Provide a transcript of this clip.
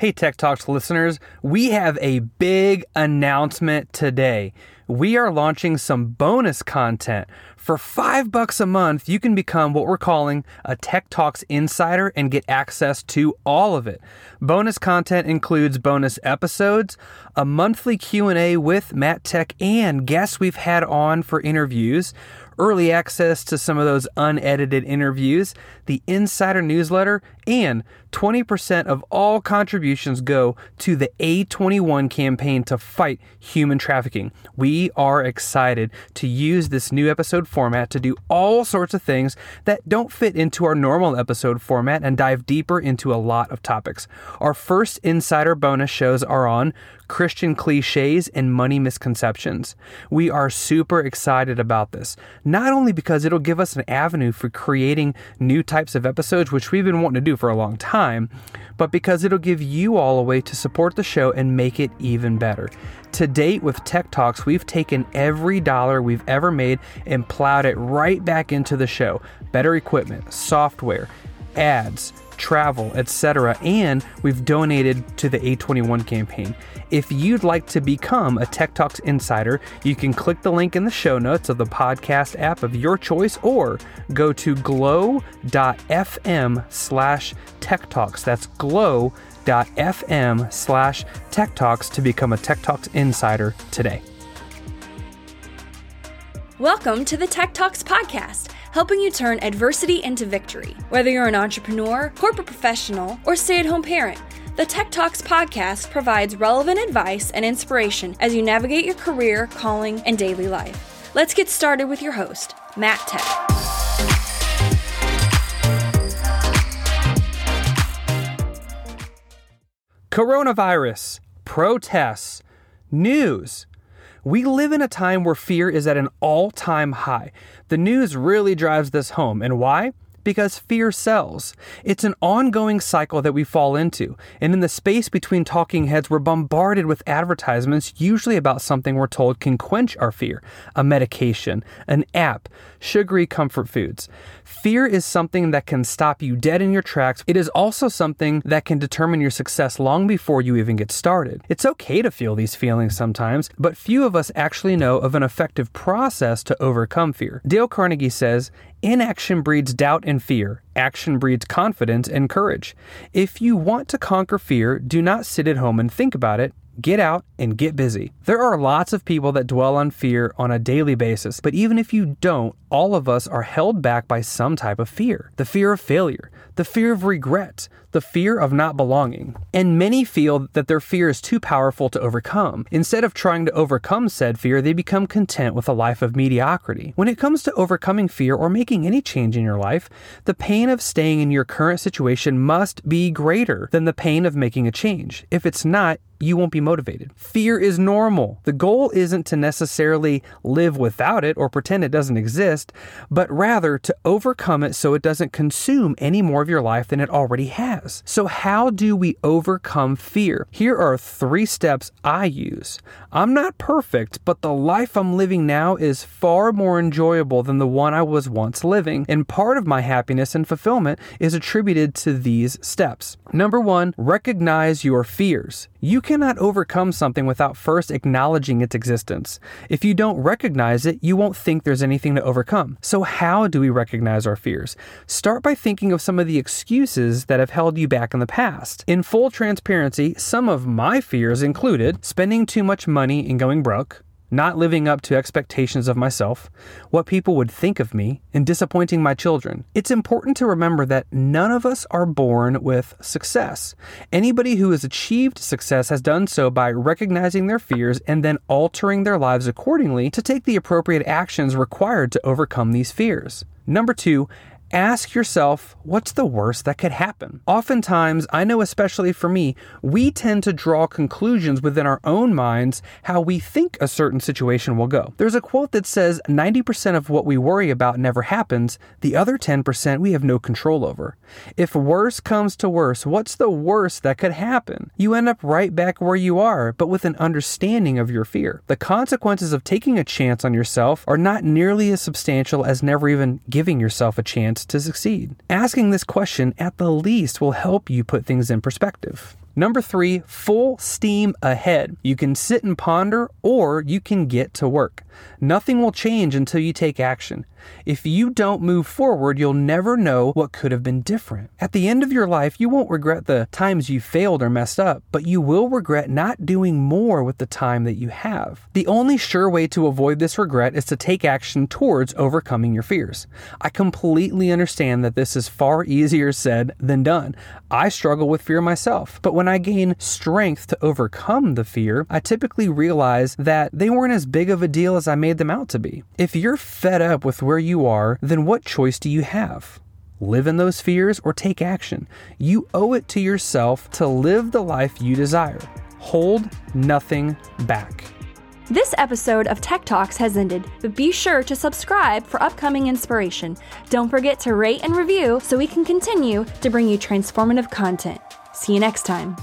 Hey, Tech Talks listeners, we have a big announcement today. We are launching some bonus content. For five bucks a month, you can become what we're calling a Tech Talks insider and get access to all of it. Bonus content includes bonus episodes, a monthly Q&A with Matt Tech and guests we've had on for interviews, early access to some of those unedited interviews, the insider newsletter, and 20% of all contributions go to the A21 campaign to fight human trafficking. We are excited to use this new episode format to do all sorts of things that don't fit into our normal episode format and dive deeper into a lot of topics. Our first insider bonus shows are on Christian cliches and money misconceptions. We are super excited about this, not only because it'll give us an avenue for creating new types of episodes, which we've been wanting to do for a long time, but because it'll give you all a way to support the show and make it even better. To date, with Tech Talks, we've taken every dollar we've ever made and plowed it right back into the show better equipment, software, ads travel, etc., and we've donated to the A21 campaign. If you'd like to become a Tech Talks insider, you can click the link in the show notes of the podcast app of your choice or go to glow.fm slash tech talks. That's glow.fm slash tech talks to become a Tech Talks insider today. Welcome to the Tech Talks podcast helping you turn adversity into victory. Whether you're an entrepreneur, corporate professional, or stay at home parent, the Tech Talks podcast provides relevant advice and inspiration as you navigate your career, calling, and daily life. Let's get started with your host, Matt Tech. Coronavirus, protests, news. We live in a time where fear is at an all time high. The news really drives this home. And why? Because fear sells. It's an ongoing cycle that we fall into. And in the space between talking heads, we're bombarded with advertisements, usually about something we're told can quench our fear a medication, an app, sugary comfort foods. Fear is something that can stop you dead in your tracks. It is also something that can determine your success long before you even get started. It's okay to feel these feelings sometimes, but few of us actually know of an effective process to overcome fear. Dale Carnegie says, Inaction breeds doubt and fear. Action breeds confidence and courage. If you want to conquer fear, do not sit at home and think about it. Get out and get busy. There are lots of people that dwell on fear on a daily basis, but even if you don't, all of us are held back by some type of fear the fear of failure, the fear of regret, the fear of not belonging. And many feel that their fear is too powerful to overcome. Instead of trying to overcome said fear, they become content with a life of mediocrity. When it comes to overcoming fear or making any change in your life, the pain of staying in your current situation must be greater than the pain of making a change. If it's not, you won't be motivated. Fear is normal. The goal isn't to necessarily live without it or pretend it doesn't exist, but rather to overcome it so it doesn't consume any more of your life than it already has. So, how do we overcome fear? Here are three steps I use. I'm not perfect, but the life I'm living now is far more enjoyable than the one I was once living, and part of my happiness and fulfillment is attributed to these steps. Number one, recognize your fears. You cannot overcome something without first acknowledging its existence. If you don't recognize it, you won't think there's anything to overcome. So, how do we recognize our fears? Start by thinking of some of the excuses that have held you back in the past. In full transparency, some of my fears included spending too much money and going broke, not living up to expectations of myself, what people would think of me, and disappointing my children. It's important to remember that none of us are born with success. Anybody who has achieved success has done so by recognizing their fears and then altering their lives accordingly to take the appropriate actions required to overcome these fears. Number two, ask yourself what's the worst that could happen? Oftentimes, I know especially for me, we tend to draw conclusions within our own minds how we think a certain situation will go. There's a quote that says 90% of what we worry about never happens, the other 10% we have no control over. If worse comes to worse, what's the worst that could happen? You end up right back where you are, but with an understanding of your fear. The consequences of taking a chance on yourself are not nearly as substantial as never even giving yourself a chance to succeed? Asking this question at the least will help you put things in perspective. Number three, full steam ahead. You can sit and ponder or you can get to work. Nothing will change until you take action. If you don't move forward, you'll never know what could have been different. At the end of your life, you won't regret the times you failed or messed up, but you will regret not doing more with the time that you have. The only sure way to avoid this regret is to take action towards overcoming your fears. I completely understand that this is far easier said than done. I struggle with fear myself, but when I gain strength to overcome the fear, I typically realize that they weren't as big of a deal as I made them out to be. If you're fed up with where you are, then what choice do you have? Live in those fears or take action. You owe it to yourself to live the life you desire. Hold nothing back. This episode of Tech Talks has ended, but be sure to subscribe for upcoming inspiration. Don't forget to rate and review so we can continue to bring you transformative content. See you next time.